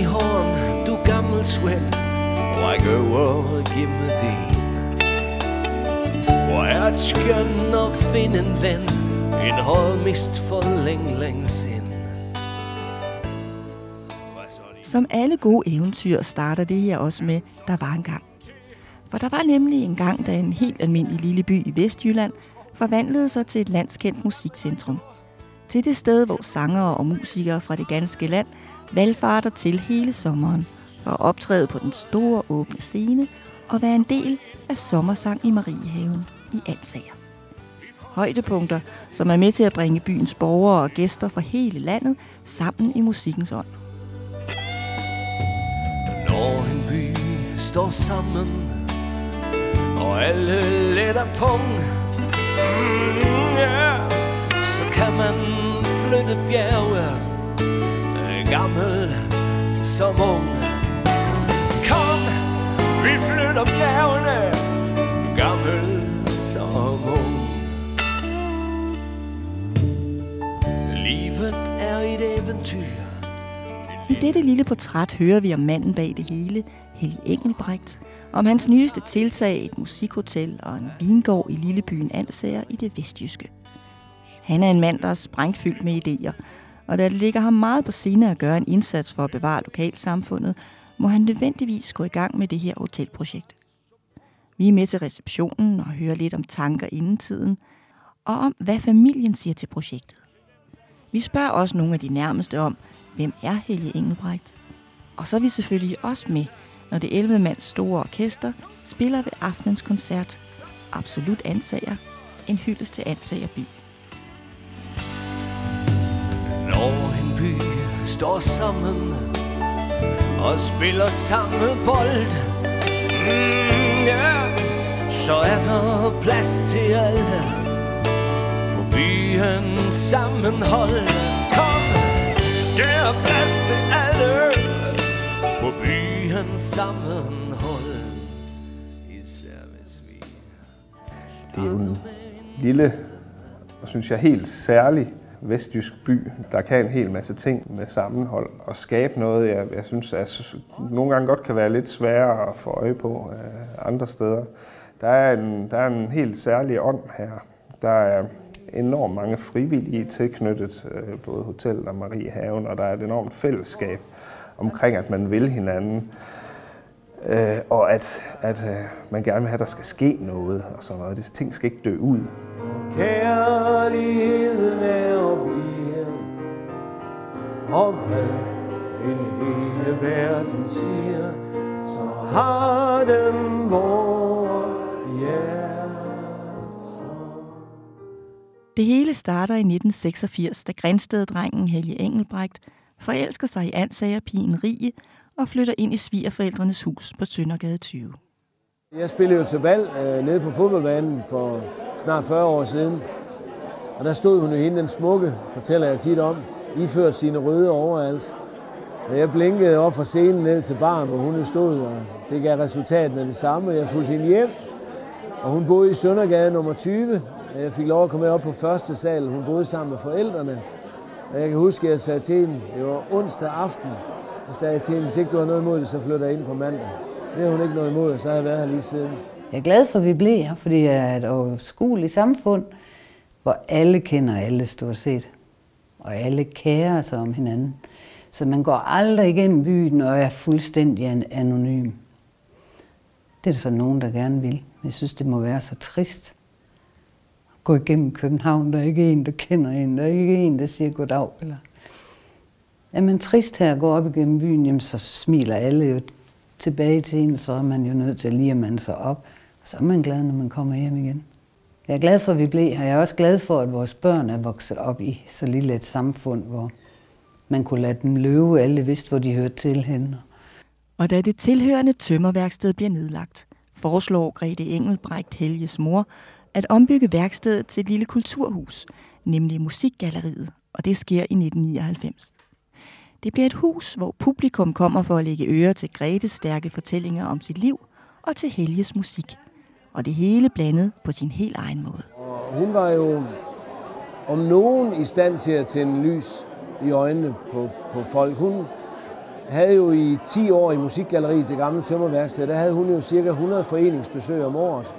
i hånd, du gammel svæt, række over mig din. Hvor er et skøn at finde en ven, en hold mist for længe, længe sind Som alle gode eventyr starter det her også med, der var en gang. For der var nemlig en gang, da en helt almindelig lille by i Vestjylland forvandlede sig til et landskendt musikcentrum. Til det sted, hvor sangere og musikere fra det ganske land valgfarter til hele sommeren for at optræde på den store åbne scene og være en del af Sommersang i Mariehaven i Ansager. Højdepunkter, som er med til at bringe byens borgere og gæster fra hele landet sammen i musikkens ånd. Når en by står sammen Og alle letter pung mm, yeah. Så kan man flytte bjerge Gammel som ung. Kom, vi flytter bjergene Gammel som ung. Livet er et eventyr. I dette lille portræt hører vi om manden bag det hele, Helge Engelbrecht, om hans nyeste tiltag, et musikhotel og en vingård i lillebyen Alsager i det vestjyske. Han er en mand, der er sprængfyldt med idéer, og da det ligger ham meget på sinde at gøre en indsats for at bevare lokalsamfundet, må han nødvendigvis gå i gang med det her hotelprojekt. Vi er med til receptionen og hører lidt om tanker inden tiden, og om hvad familien siger til projektet. Vi spørger også nogle af de nærmeste om, hvem er Helge Engelbrecht? Og så er vi selvfølgelig også med, når det 11 mands store orkester spiller ved aftenens koncert Absolut Ansager, en hyldest til Ansager by. Når en by står sammen og spiller samme bold, mm, yeah, så er der plads til alle på byens sammenhold. Kom, der er plads til alle på byens sammenhold. Især hvis vi Det er jo en lille, og synes jeg helt særlig vestjysk by, der kan en hel masse ting med sammenhold og skabe noget, jeg, jeg synes, at nogle gange godt kan være lidt sværere at få øje på øh, andre steder. Der er, en, der er en helt særlig ånd her. Der er enormt mange frivillige tilknyttet øh, både hotellet og Mariehaven, og der er et enormt fællesskab omkring, at man vil hinanden. Øh, og at, at øh, man gerne vil have, at der skal ske noget og sådan noget. Det, ting skal ikke dø ud. Kærligheden er og bliver Og hvad en hele verden siger Så har den vor hjerter Det hele starter i 1986, da Grænsted-drengen Helge Engelbrecht forelsker sig i Ansager-pigen Rie og flytter ind i svigerforældrenes hus på Søndergade 20. Jeg spillede jo til valg øh, nede på fodboldbanen for snart 40 år siden. Og der stod hun jo hende den smukke, fortæller jeg tit om, iført sine røde overalls. Og jeg blinkede op fra scenen ned til baren, hvor hun jo stod, og det gav resultat med det samme. Jeg fulgte hende hjem, og hun boede i Søndergade nummer 20. Jeg fik lov at komme op på første sal. Hun boede sammen med forældrene. Og jeg kan huske, at jeg sagde til hende, det var onsdag aften, og sagde til hende, hvis ikke du har noget imod det, så flytter jeg ind på mandag. Det har hun ikke noget imod, og så har jeg været her lige siden. Jeg er glad for, at vi blev her, fordi det er et overskueligt samfund, hvor alle kender alle stort set. Og alle kærer sig om hinanden. Så man går aldrig igennem byen og er fuldstændig anonym. Det er der så nogen, der gerne vil. Men jeg synes, det må være så trist. At gå igennem København, der er ikke en, der kender en. Der er ikke en, der siger goddag. Eller... Er man trist her og går op igennem byen, jamen, så smiler alle jo tilbage til en, så er man jo nødt til lige at mande sig op. Så er man glad, når man kommer hjem igen. Jeg er glad for, at vi blev her. Jeg er også glad for, at vores børn er vokset op i så lille et samfund, hvor man kunne lade dem løbe. Alle vidste, hvor de hørte til henne. Og da det tilhørende tømmerværksted bliver nedlagt, foreslår Grete Engelbrecht Helges mor at ombygge værkstedet til et lille kulturhus, nemlig Musikgalleriet, og det sker i 1999. Det bliver et hus, hvor publikum kommer for at lægge øre til Gretes stærke fortællinger om sit liv og til Helges musik. Og det hele blandet på sin helt egen måde. Og hun var jo om nogen i stand til at tænde lys i øjnene på, på folk. Hun, havde jo i 10 år i Musikgalleriet, det gamle tømmerværksted, der havde hun jo cirka 100 foreningsbesøg om året,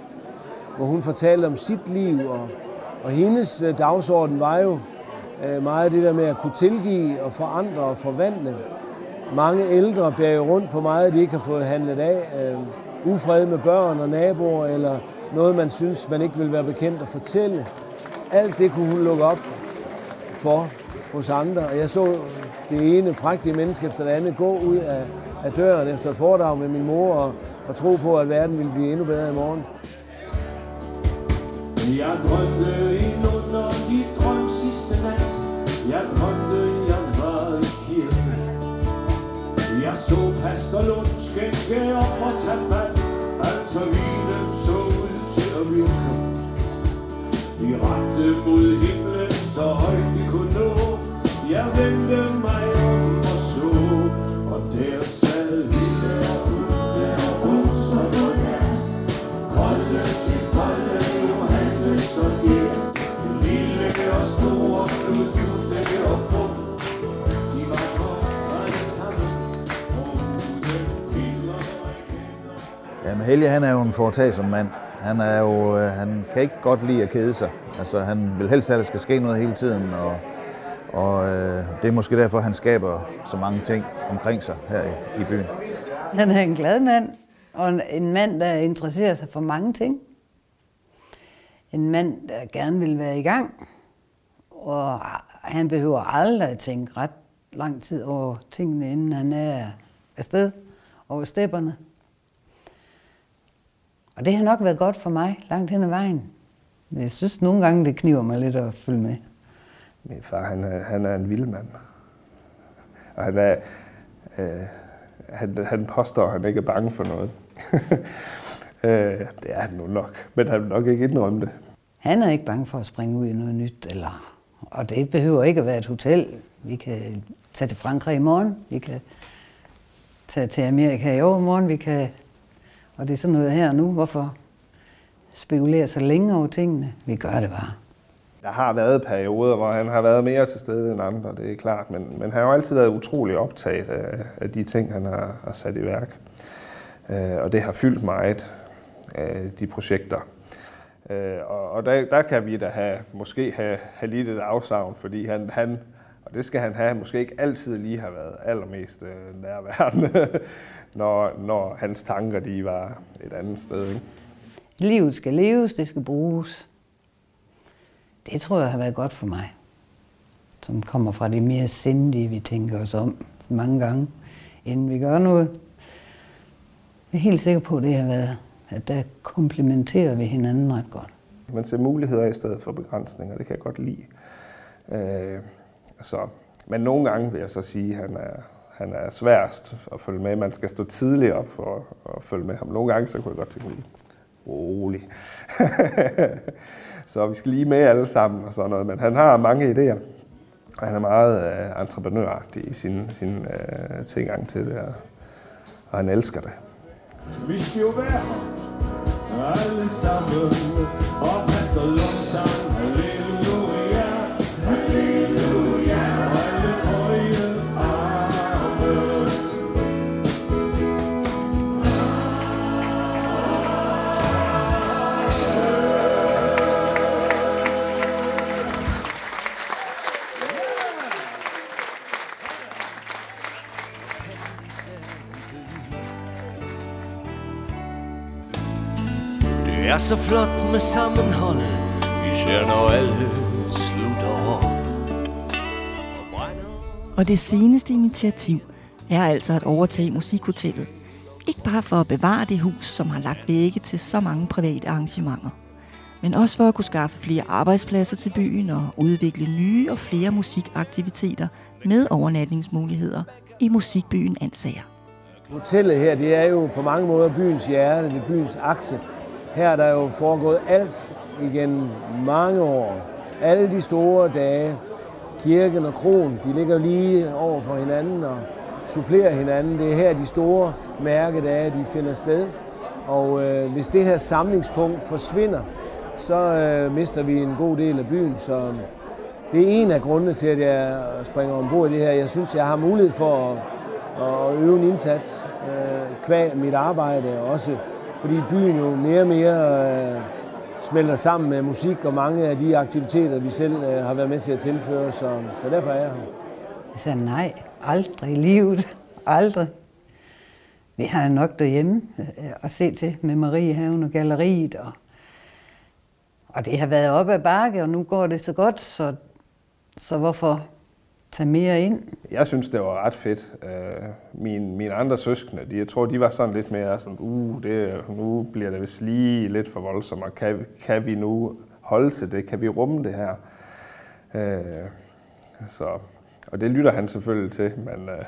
hvor hun fortalte om sit liv, og, og hendes øh, dagsorden var jo øh, meget det der med at kunne tilgive og forandre og forvandle. Mange ældre bærer jo rundt på meget, de ikke har fået handlet af. Øh, Ufred med børn og naboer, eller noget, man synes, man ikke vil være bekendt at fortælle. Alt det kunne hun lukke op for hos andre. Og jeg så det ene prægtige menneske efter det andet gå ud af, af døren efter et foredrag med min mor og, og tro på, at verden ville blive endnu bedre i morgen. Jeg drømte en underlig drøm sidste nat. Jeg drømte, jeg var i kirken. Jeg så pastor Lund skænke op og tage mod himlen så højt vi kunne nå. Jeg vendte mig om og så, og der sad vi derude og roser på nat. Kolde til kolde, Johannes og Gert. Lille og store, Knud, Fugte og Fugte. De var på sammen. Jamen Helge, han er jo en foretagsom mand. Han, er jo, øh, han kan ikke godt lide at kede sig. Altså, han vil helst have, at der skal ske noget hele tiden, og, og øh, det er måske derfor, han skaber så mange ting omkring sig her i, i byen. Han er en glad mand, og en- en mand, der interesserer sig for mange ting. En mand, der gerne vil være i gang, og han behøver aldrig at tænke ret lang tid over tingene, inden han er afsted over stepperne. Og det har nok været godt for mig langt hen ad vejen. Men jeg synes nogle gange, det kniver mig lidt at følge med. Min far, han er, han er en vild mand. Og han er... Øh, han, han påstår, at han ikke er bange for noget. øh, det er han nu nok, men han vil nok ikke indrømme det. Han er ikke bange for at springe ud i noget nyt, eller, og det behøver ikke at være et hotel. Vi kan tage til Frankrig i morgen, vi kan tage til Amerika i overmorgen, vi kan, og det er sådan noget her nu. Hvorfor spekulere så længe over tingene? Vi gør det bare. Der har været perioder, hvor han har været mere til stede end andre, det er klart, men, men han har jo altid været utrolig optaget af, af de ting, han har, har sat i værk. Øh, og det har fyldt meget, øh, de projekter. Øh, og og der, der kan vi da have, måske have, have lidt et afsavn, fordi han, han, og det skal han have, måske ikke altid lige har været allermest øh, nærværende, når, når hans tanker de var et andet sted. Ikke? Livet skal leves, det skal bruges. Det tror jeg har været godt for mig. Som kommer fra det mere sindige, vi tænker os om mange gange, inden vi gør noget. Jeg er helt sikker på, at det har været, at der komplementerer vi hinanden ret godt. Man ser muligheder i stedet for begrænsninger, det kan jeg godt lide. Øh, så. Men nogle gange vil jeg så sige, at han er, han er sværest at følge med. Man skal stå tidligt op for at følge med ham. Nogle gange så kunne jeg godt tænke mig rolig. så vi skal lige med alle sammen og sådan noget. Men han har mange idéer. Og han er meget øh, entreprenøragtig i sin, sin øh, tilgang til det. Og, og han elsker det. Vi skal jo være alle sammen, og er så flot med sammenhold, især når alle slutter op. Og det seneste initiativ er altså at overtage musikhotellet. Ikke bare for at bevare det hus, som har lagt vægge til så mange private arrangementer, men også for at kunne skaffe flere arbejdspladser til byen og udvikle nye og flere musikaktiviteter med overnatningsmuligheder i musikbyen Ansager. Hotellet her, det er jo på mange måder byens hjerte, det er byens akse. Her er der jo foregået alt igennem mange år. Alle de store dage, kirken og kronen, de ligger lige over for hinanden og supplerer hinanden. Det er her de store mærkedage, de finder sted. Og øh, hvis det her samlingspunkt forsvinder, så øh, mister vi en god del af byen. Så øh, det er en af grundene til, at jeg springer ombord i det her. Jeg synes, jeg har mulighed for at at øve en indsats øh, kvæg mit arbejde også, fordi byen jo mere og mere øh, smelter sammen med musik og mange af de aktiviteter, vi selv øh, har været med til at tilføre, så, så derfor er jeg her. Jeg sagde nej, aldrig i livet, aldrig. Vi har nok derhjemme øh, at se til med Mariehaven og galleriet, og, og det har været op ad bakke, og nu går det så godt, så, så hvorfor tage mere ind? Jeg synes, det var ret fedt. Øh, mine, mine andre søskende, de, jeg tror, de var sådan lidt mere sådan, uh, det, nu bliver det vist lige lidt for voldsomt, og kan, kan vi nu holde til det? Kan vi rumme det her? Øh, så, og det lytter han selvfølgelig til, men... Øh,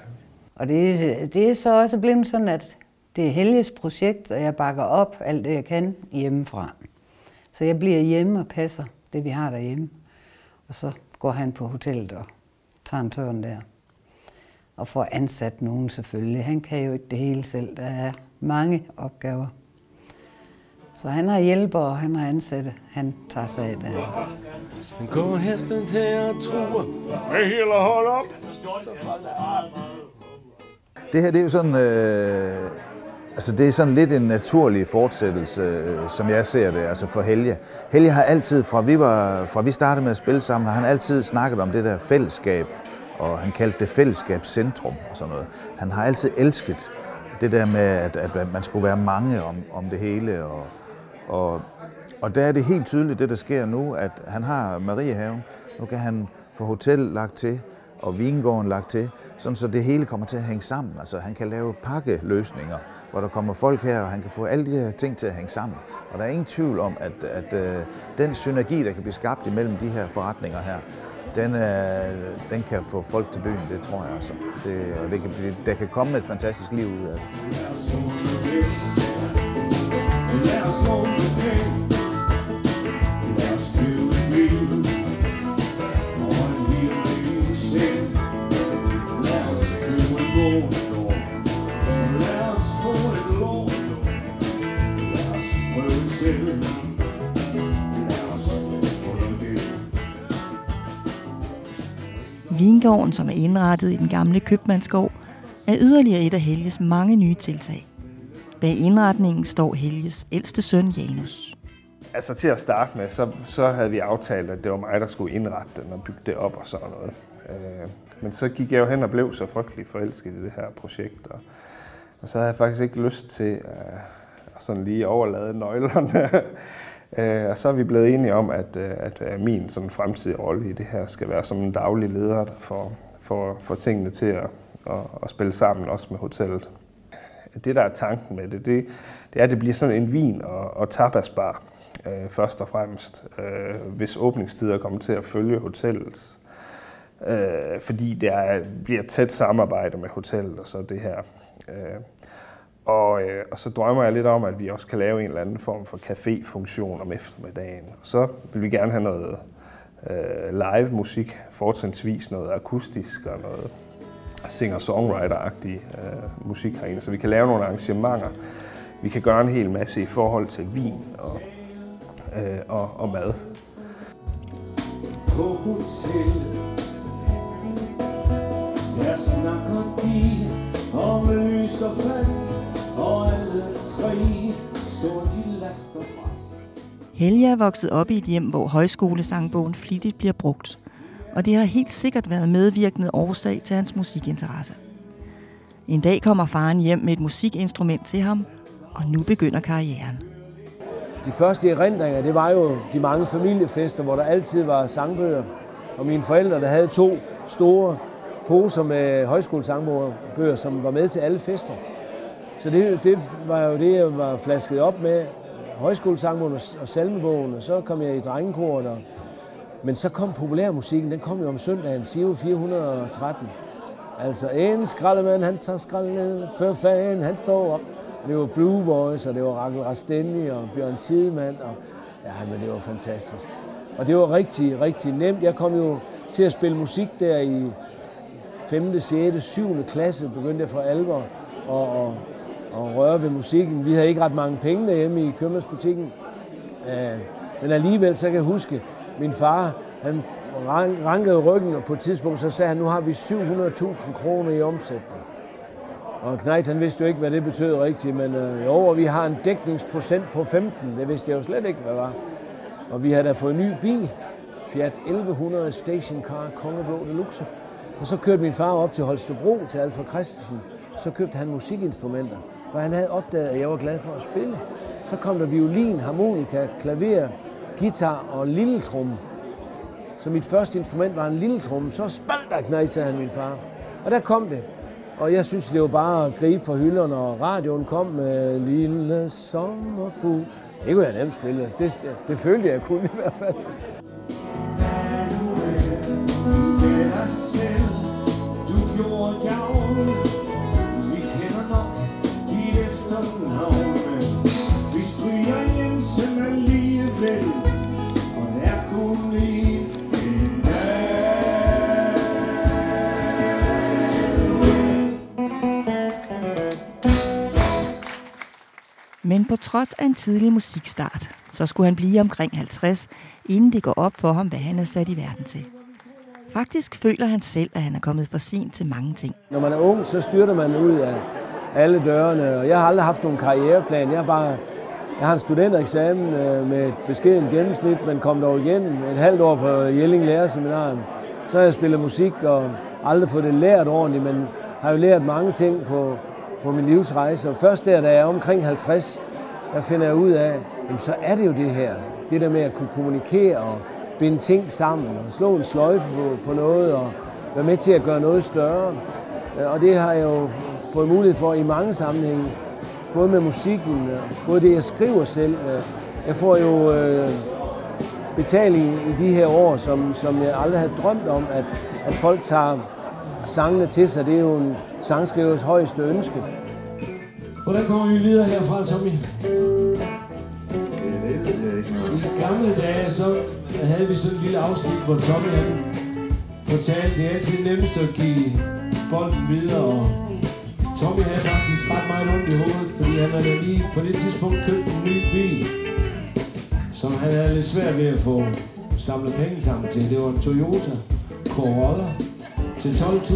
og det, det er så også blevet sådan, at det er Helges projekt, og jeg bakker op alt det, jeg kan hjemmefra. Så jeg bliver hjemme og passer det, vi har derhjemme. Og så går han på hotellet og tager en tørn der. Og får ansat nogen selvfølgelig. Han kan jo ikke det hele selv. Der er mange opgaver. Så han har hjælper, og han har ansatte. Han tager sig af det. Den går hesten til at true. Med hele hold op. Det her det er jo sådan, øh, altså det er sådan lidt en naturlig fortsættelse, øh, som jeg ser det, altså for Helge. Helge har altid, fra vi, var, fra vi startede med at spille sammen, har han altid snakket om det der fællesskab, og han kaldte det fællesskabscentrum og sådan noget. Han har altid elsket det der med, at, at man skulle være mange om, om det hele, og, og, og der er det helt tydeligt, det der sker nu, at han har Mariehaven, nu kan han få hotel lagt til, og vingården lagt til, sådan så det hele kommer til at hænge sammen. Altså han kan lave pakkeløsninger, hvor der kommer folk her, og han kan få alle de her ting til at hænge sammen. Og der er ingen tvivl om, at, at, øh, den synergi, der kan blive skabt imellem de her forretninger her, den, øh, den kan få folk til byen, det tror jeg altså. Det, og det kan blive, der kan komme et fantastisk liv ud af det. Vingården, som er indrettet i den gamle købmandsgård, er yderligere et af Helges mange nye tiltag. Bag indretningen står Helges ældste søn Janus. Altså til at starte med, så, så havde vi aftalt, at det var mig, der skulle indrette den og bygge det op og sådan noget. Øh, men så gik jeg jo hen og blev så frygtelig forelsket i det her projekt. Og, og så havde jeg faktisk ikke lyst til at, at sådan lige overlade nøglerne Øh, og så er vi blevet enige om, at, øh, at øh, min sådan fremtidige rolle i det her skal være som en daglig leder for, for, for tingene til at, at, at spille sammen, også med hotellet. Det, der er tanken med det, det, det er, at det bliver sådan en vin- og, og tapasbar, øh, først og fremmest, øh, hvis åbningstider kommer til at følge hotellets. Øh, fordi der bliver tæt samarbejde med hotellet og så det her. Øh, og, øh, og så drømmer jeg lidt om, at vi også kan lave en eller anden form for café-funktion om eftermiddagen. Så vil vi gerne have noget øh, live musik, fortrinsvis noget akustisk og noget singer-songwriter-agtig øh, musik herinde, så vi kan lave nogle arrangementer. Vi kan gøre en hel masse i forhold til vin og, øh, og, og mad. På hotel, Helge er vokset op i et hjem, hvor højskolesangbogen flittigt bliver brugt, og det har helt sikkert været medvirkende årsag til hans musikinteresse. En dag kommer faren hjem med et musikinstrument til ham, og nu begynder karrieren. De første erindringer, det var jo de mange familiefester, hvor der altid var sangbøger. Og mine forældre, der havde to store poser med højskolesangbøger, som var med til alle fester. Så det, det var jo det, jeg var flasket op med. Højskolesangbogen og salmebogen, og så kom jeg i drengekoret. Og, men så kom populærmusikken, den kom jo om søndagen, Sio 413. Altså, en skraldemand, han tager skrald ned, før fan, han står op. Det var Blue Boys, og det var Rakel Rastelli og Bjørn Tidemand, og ja, men det var fantastisk. Og det var rigtig, rigtig nemt. Jeg kom jo til at spille musik der i 5., 6., 7. klasse, begyndte jeg for alvor. Og, og, og røre ved musikken. Vi havde ikke ret mange penge derhjemme i købmandsbutikken. Øh, men alligevel så kan jeg huske, min far, han rankede ryggen, og på et tidspunkt så sagde han, nu har vi 700.000 kroner i omsætning. Og Knight, han vidste jo ikke, hvad det betød rigtigt, men øh, jo, og vi har en dækningsprocent på 15. Det vidste jeg jo slet ikke, hvad var. Og vi har da fået en ny bil. Fiat 1100 Stationcar Kongeblå Deluxe. Og så kørte min far op til Holstebro til Alfred Christensen. Så købte han musikinstrumenter, for han havde opdaget, at jeg var glad for at spille. Så kom der violin, harmonika, klaver, guitar og lille tromme. Så mit første instrument var en lille tromme. Så spalt der knæ, sagde han min far. Og der kom det. Og jeg synes, det var bare at gribe for hylderne, og radioen kom med Lille sommerfugl. Det kunne jeg nemt spille. Det, det, det følte jeg, kun i hvert fald. Trods af en tidlig musikstart, så skulle han blive omkring 50, inden det går op for ham, hvad han er sat i verden til. Faktisk føler han selv, at han er kommet for sent til mange ting. Når man er ung, så styrter man ud af alle dørene, og jeg har aldrig haft nogen karriereplan. Jeg har bare jeg har en studentereksamen øh, med et beskeden gennemsnit, men kom dog igen et halvt år på Jelling Lærerseminarium. Så har jeg spillet musik og aldrig fået det lært ordentligt, men har jo lært mange ting på, på min livsrejse. Og først der, da jeg er omkring 50, der finder jeg ud af, jamen, så er det jo det her. Det der med at kunne kommunikere og binde ting sammen og slå en sløjfe på, på noget og være med til at gøre noget større. Øh, og det har jeg jo fået mulighed for i mange sammenhænge. Både med musikken, øh, både det jeg skriver selv. Øh, jeg får jo øh, betaling i de her år, som, som jeg aldrig havde drømt om, at, at folk tager sangene til sig. Det er jo en sangskrivers højeste ønske. Hvordan kommer vi videre herfra, Tommy? I gamle dage, så havde vi sådan en lille afsnit, hvor Tommy han fortalte, det er altid nemmest at give bolden videre, og Tommy havde faktisk ret meget ondt i hovedet, fordi han havde lige på det tidspunkt købt en ny bil, som han havde lidt svært ved at få samlet penge sammen til. Det var en Toyota Corolla til 12.000.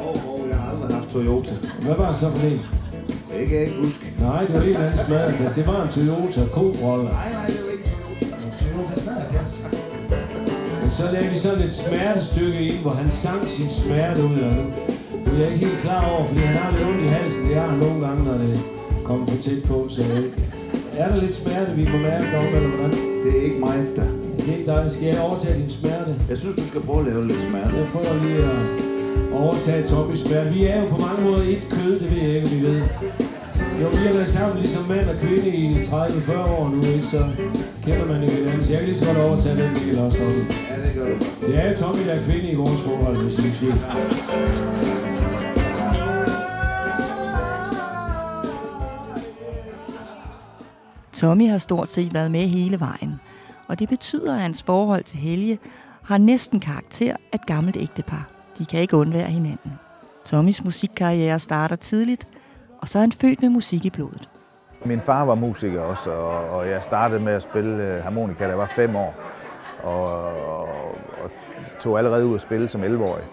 Åh, oh, oh, jeg har aldrig haft Toyota. Hvad var det så for en? Det kan jeg ikke huske. Nej, det var en anden smadret. Det var en Toyota Corolla. Nej, nej, det er jo ikke Men så lavede vi sådan et smertestykke ind, hvor han sang sin smerte ud af det. Det er jeg ikke helt klar over, fordi han har lidt ondt i halsen. Det har han nogle gange, når det kommer for tæt på. Så det er der lidt smerte, vi må mærke om, eller hvordan? Det er ikke mig, der. Det er ikke dig. Skal jeg overtage din smerte? Jeg synes, du skal prøve at lave lidt smerte. Jeg prøver lige at overtage Tommys smerte. Vi er jo på mange måder et kød, det ved jeg ikke, om I ved. Jo, vi har været sammen ligesom mand og kvinde i 30-40 år nu, ikke? Så kender man jo hinanden. Så jeg kan lige så godt overtage den del også, Tommy. Ja, det gør du. Det er jo Tommy, der er kvinde i vores forhold, hvis vi siger. Tommy har stort set været med hele vejen, og det betyder, at hans forhold til Helge har næsten karakter af et gammelt ægtepar. De kan ikke undvære hinanden. Tommys musikkarriere starter tidligt, og så er han født med musik i blodet. Min far var musiker også, og, og jeg startede med at spille øh, harmonika, da jeg var fem år. Og, og, og tog allerede ud at spille som 11-årig.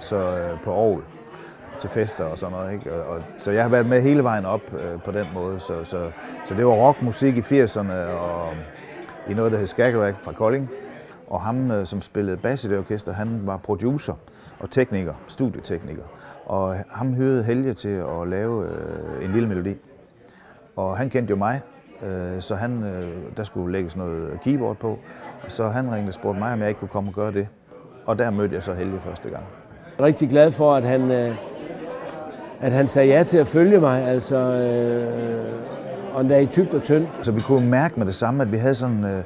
Så øh, på Aarhus til fester og sådan noget. Ikke? Og, og, så jeg har været med hele vejen op øh, på den måde. Så, så, så det var rockmusik i 80'erne og i noget, der hed Skagerrak fra Kolding. Og ham, øh, som spillede bas i det orkester, han var producer og tekniker, studietekniker. Og ham hyrede Helge til at lave øh, en lille melodi. Og han kendte jo mig, øh, så han, øh, der skulle lægges noget keyboard på. Så han ringede og spurgte mig, om jeg ikke kunne komme og gøre det. Og der mødte jeg så Helge første gang. Jeg er rigtig glad for, at han, øh, at han sagde ja til at følge mig. Altså, øh, og endda i tygt og tyndt. Så vi kunne mærke med det samme, at vi havde sådan øh,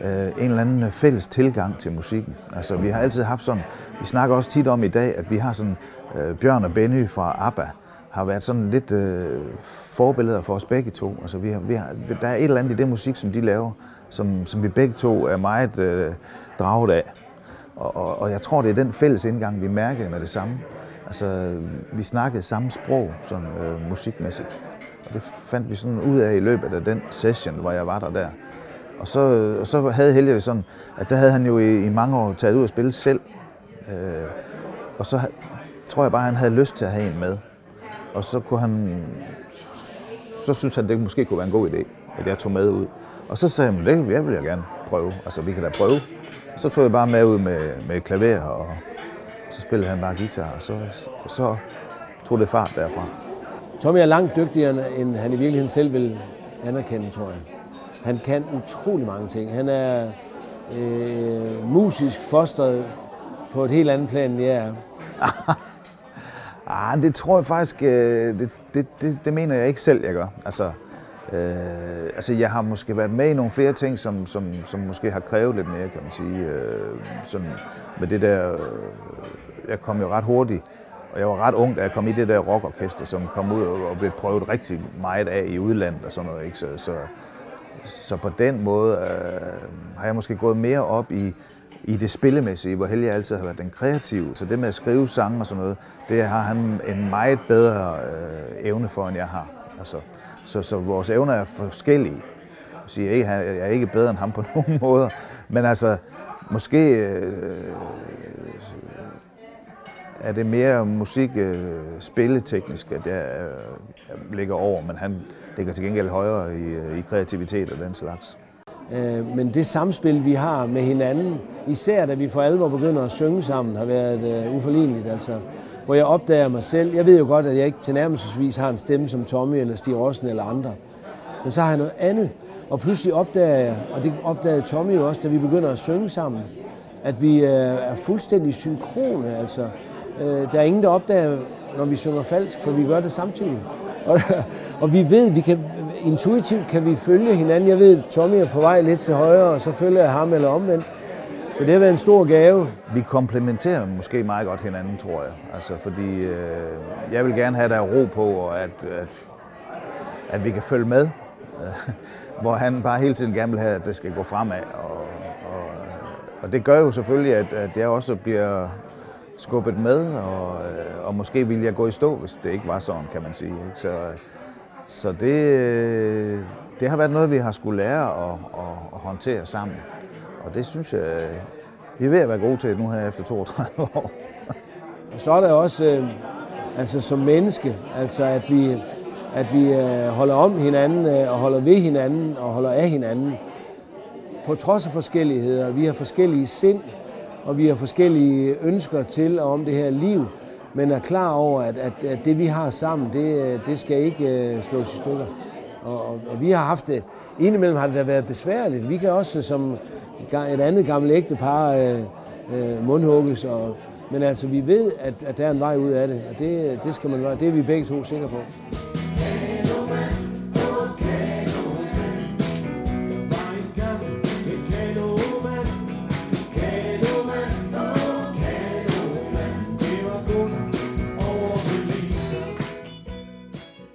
øh, en eller anden fælles tilgang til musikken. Altså vi har altid haft sådan, vi snakker også tit om i dag, at vi har sådan, øh, Bjørn og Benny fra ABBA har været sådan lidt øh, forbilleder for os begge to. Altså vi har, vi har, der er et eller andet i det musik, som de laver, som, som vi begge to er meget øh, draget af. Og, og, og jeg tror, det er den fælles indgang, vi mærkede med det samme. Altså, vi snakkede samme sprog, sådan øh, musikmæssigt. Og det fandt vi sådan ud af i løbet af den session, hvor jeg var der der. Og så, og så havde Helge det sådan, at der havde han jo i, i mange år taget ud og spille selv. Øh, og så tror jeg bare, han havde lyst til at have en med. og så kunne han, så synes han, det måske kunne være en god idé, at jeg tog med ud. Og så sagde han, det jeg vil jeg gerne prøve. Altså, vi kan da prøve. Og så tog jeg bare med ud med, med klaver, og så spillede han bare guitar, og så, og så tog det fart derfra. Tommy er langt dygtigere, end han i virkeligheden selv vil anerkende, tror jeg. Han kan utrolig mange ting. Han er øh, musisk fostret på et helt andet plan, end jeg er. ah, det tror jeg faktisk, øh, det, det, det, det mener jeg ikke selv, jeg gør. Altså, øh, altså jeg har måske været med i nogle flere ting, som, som, som måske har krævet lidt mere, kan man sige. Øh, sådan med det der, øh, jeg kom jo ret hurtigt, og jeg var ret ung, da jeg kom i det der rockorkester, som kom ud og blev prøvet rigtig meget af i udlandet og sådan noget. Ikke? Så, så, så på den måde øh, har jeg måske gået mere op i, i det spillemæssige, hvor Helge altid har været den kreative. Så det med at skrive sange og sådan noget, det har han en meget bedre øh, evne for, end jeg har. Altså, så, så vores evner er forskellige. Jeg, siger, ikke, jeg er ikke bedre end ham på nogen måder, men altså, måske øh, er det mere musik øh, spilleteknisk, at jeg øh, ligger over, men han ligger til gengæld højere i, øh, i kreativitet og den slags. Øh, men det samspil, vi har med hinanden, især da vi for alvor begynder at synge sammen, har været øh, uforligneligt. Altså, hvor jeg opdager mig selv. Jeg ved jo godt, at jeg ikke tilnærmelsesvis har en stemme som Tommy eller Stig Rossen eller andre. Men så har jeg noget andet. Og pludselig opdager jeg, og det opdagede Tommy jo også, da vi begynder at synge sammen, at vi øh, er fuldstændig synkrone. Altså, der er ingen, der opdager, når vi synger falsk, for vi gør det samtidig. Og, og vi ved, vi kan, intuitivt kan vi følge hinanden. Jeg ved, at Tommy er på vej lidt til højre, og så følger jeg ham eller omvendt. Så det har været en stor gave. Vi komplementerer måske meget godt hinanden, tror jeg. Altså, fordi øh, jeg vil gerne have, der er ro på, og at, at, at vi kan følge med. Hvor han bare hele tiden gerne vil have, at det skal gå fremad. Og, og, og det gør jo selvfølgelig, at, at jeg også bliver skubbet med, og, øh, og måske ville jeg gå i stå, hvis det ikke var sådan, kan man sige. Ikke? Så, så det, øh, det har været noget, vi har skulle lære at, at, at håndtere sammen. Og det synes jeg, vi er ved at være gode til nu her efter 32 år. Og så er der også, øh, altså som menneske, altså at vi, at vi øh, holder om hinanden øh, og holder ved hinanden og holder af hinanden. På trods af forskelligheder. Vi har forskellige sind, og vi har forskellige ønsker til og om det her liv, men er klar over, at, at, at det vi har sammen, det, det skal ikke uh, slås i stykker. Og, og, og vi har haft det, indimellem har det da været besværligt. Vi kan også som et andet gammelt ægtepar øh, øh, uh, uh, mundhugges, og, men altså vi ved, at, at der er en vej ud af det, og det, det, skal man, det er vi begge to sikre på.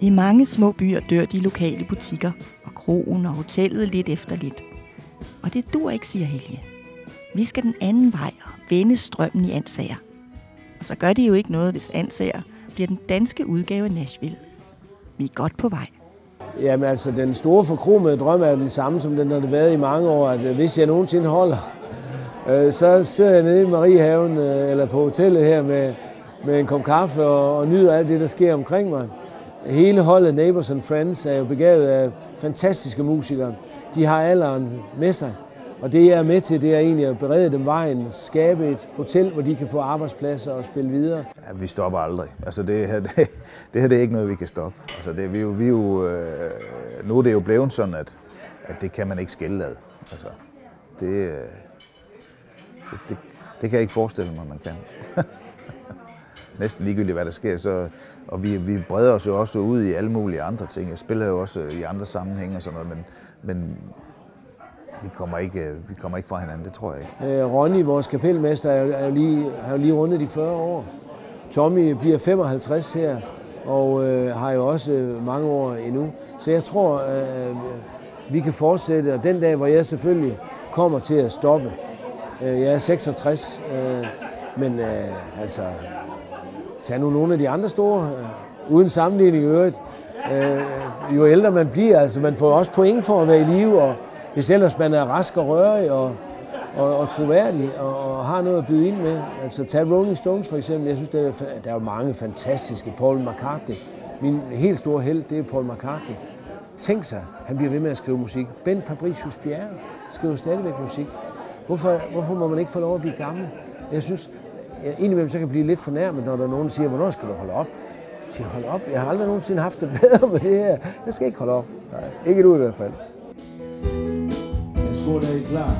I mange små byer dør de lokale butikker, og kroen og hotellet lidt efter lidt. Og det dur ikke, siger Helge. Vi skal den anden vej og vende strømmen i ansager. Og så gør det jo ikke noget, hvis ansager bliver den danske udgave af Nashville. Vi er godt på vej. Jamen altså, den store forkromede drøm er den samme, som den har været i mange år, at øh, hvis jeg nogensinde holder, øh, så sidder jeg nede i Mariehaven øh, eller på hotellet her med, med en kop kaffe og, og nyder alt det, der sker omkring mig. Hele holdet Neighbors and Friends er jo begavet af fantastiske musikere. De har alderen med sig. Og det jeg er med til, det er egentlig at berede dem vejen, skabe et hotel, hvor de kan få arbejdspladser og spille videre. Ja, vi stopper aldrig. Altså det her, det, det her det er ikke noget, vi kan stoppe. Altså det, vi jo, vi jo, øh, nu er det jo blevet sådan, at, at det kan man ikke skille ad. Altså, det, øh, det, det, det kan jeg ikke forestille mig, man kan. Næsten ligegyldigt, hvad der sker, så og vi, vi breder os jo også ud i alle mulige andre ting. Jeg spiller jo også øh, i andre sammenhænge og sådan noget, men, men vi kommer, ikke, øh, vi kommer ikke fra hinanden, det tror jeg ikke. Øh, Ronny, vores kapelmester, er jo, er jo lige, har jo lige rundet de 40 år. Tommy bliver 55 her, og øh, har jo også øh, mange år endnu. Så jeg tror, øh, øh, vi kan fortsætte, og den dag, hvor jeg selvfølgelig kommer til at stoppe, øh, jeg er 66, øh, men øh, altså, Tag nu nogle af de andre store, øh, uden sammenligning i øvrigt. Øh, jo ældre man bliver, altså man får også point for at være i live, og hvis ellers man er rask og rørig og, og, og troværdig og, og har noget at byde ind med. Altså tag Rolling Stones for eksempel. Jeg synes, der er, der er mange fantastiske. Paul McCartney, min helt store held, det er Paul McCartney. Tænk sig, han bliver ved med at skrive musik. Ben Fabricius Bjerre skriver stadigvæk musik. Hvorfor, hvorfor må man ikke få lov at blive gammel? Jeg synes, jeg, indimellem så kan jeg blive lidt fornærmet, når der er nogen, der siger, hvornår skal du holde op? Jeg siger, hold op, jeg har aldrig nogensinde haft det bedre med det her. Jeg skal ikke holde op. Nej, ikke du i hvert fald. Værsgo, der er I klar?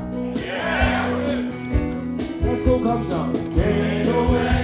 Værsgo, kom så. Kanoman, oh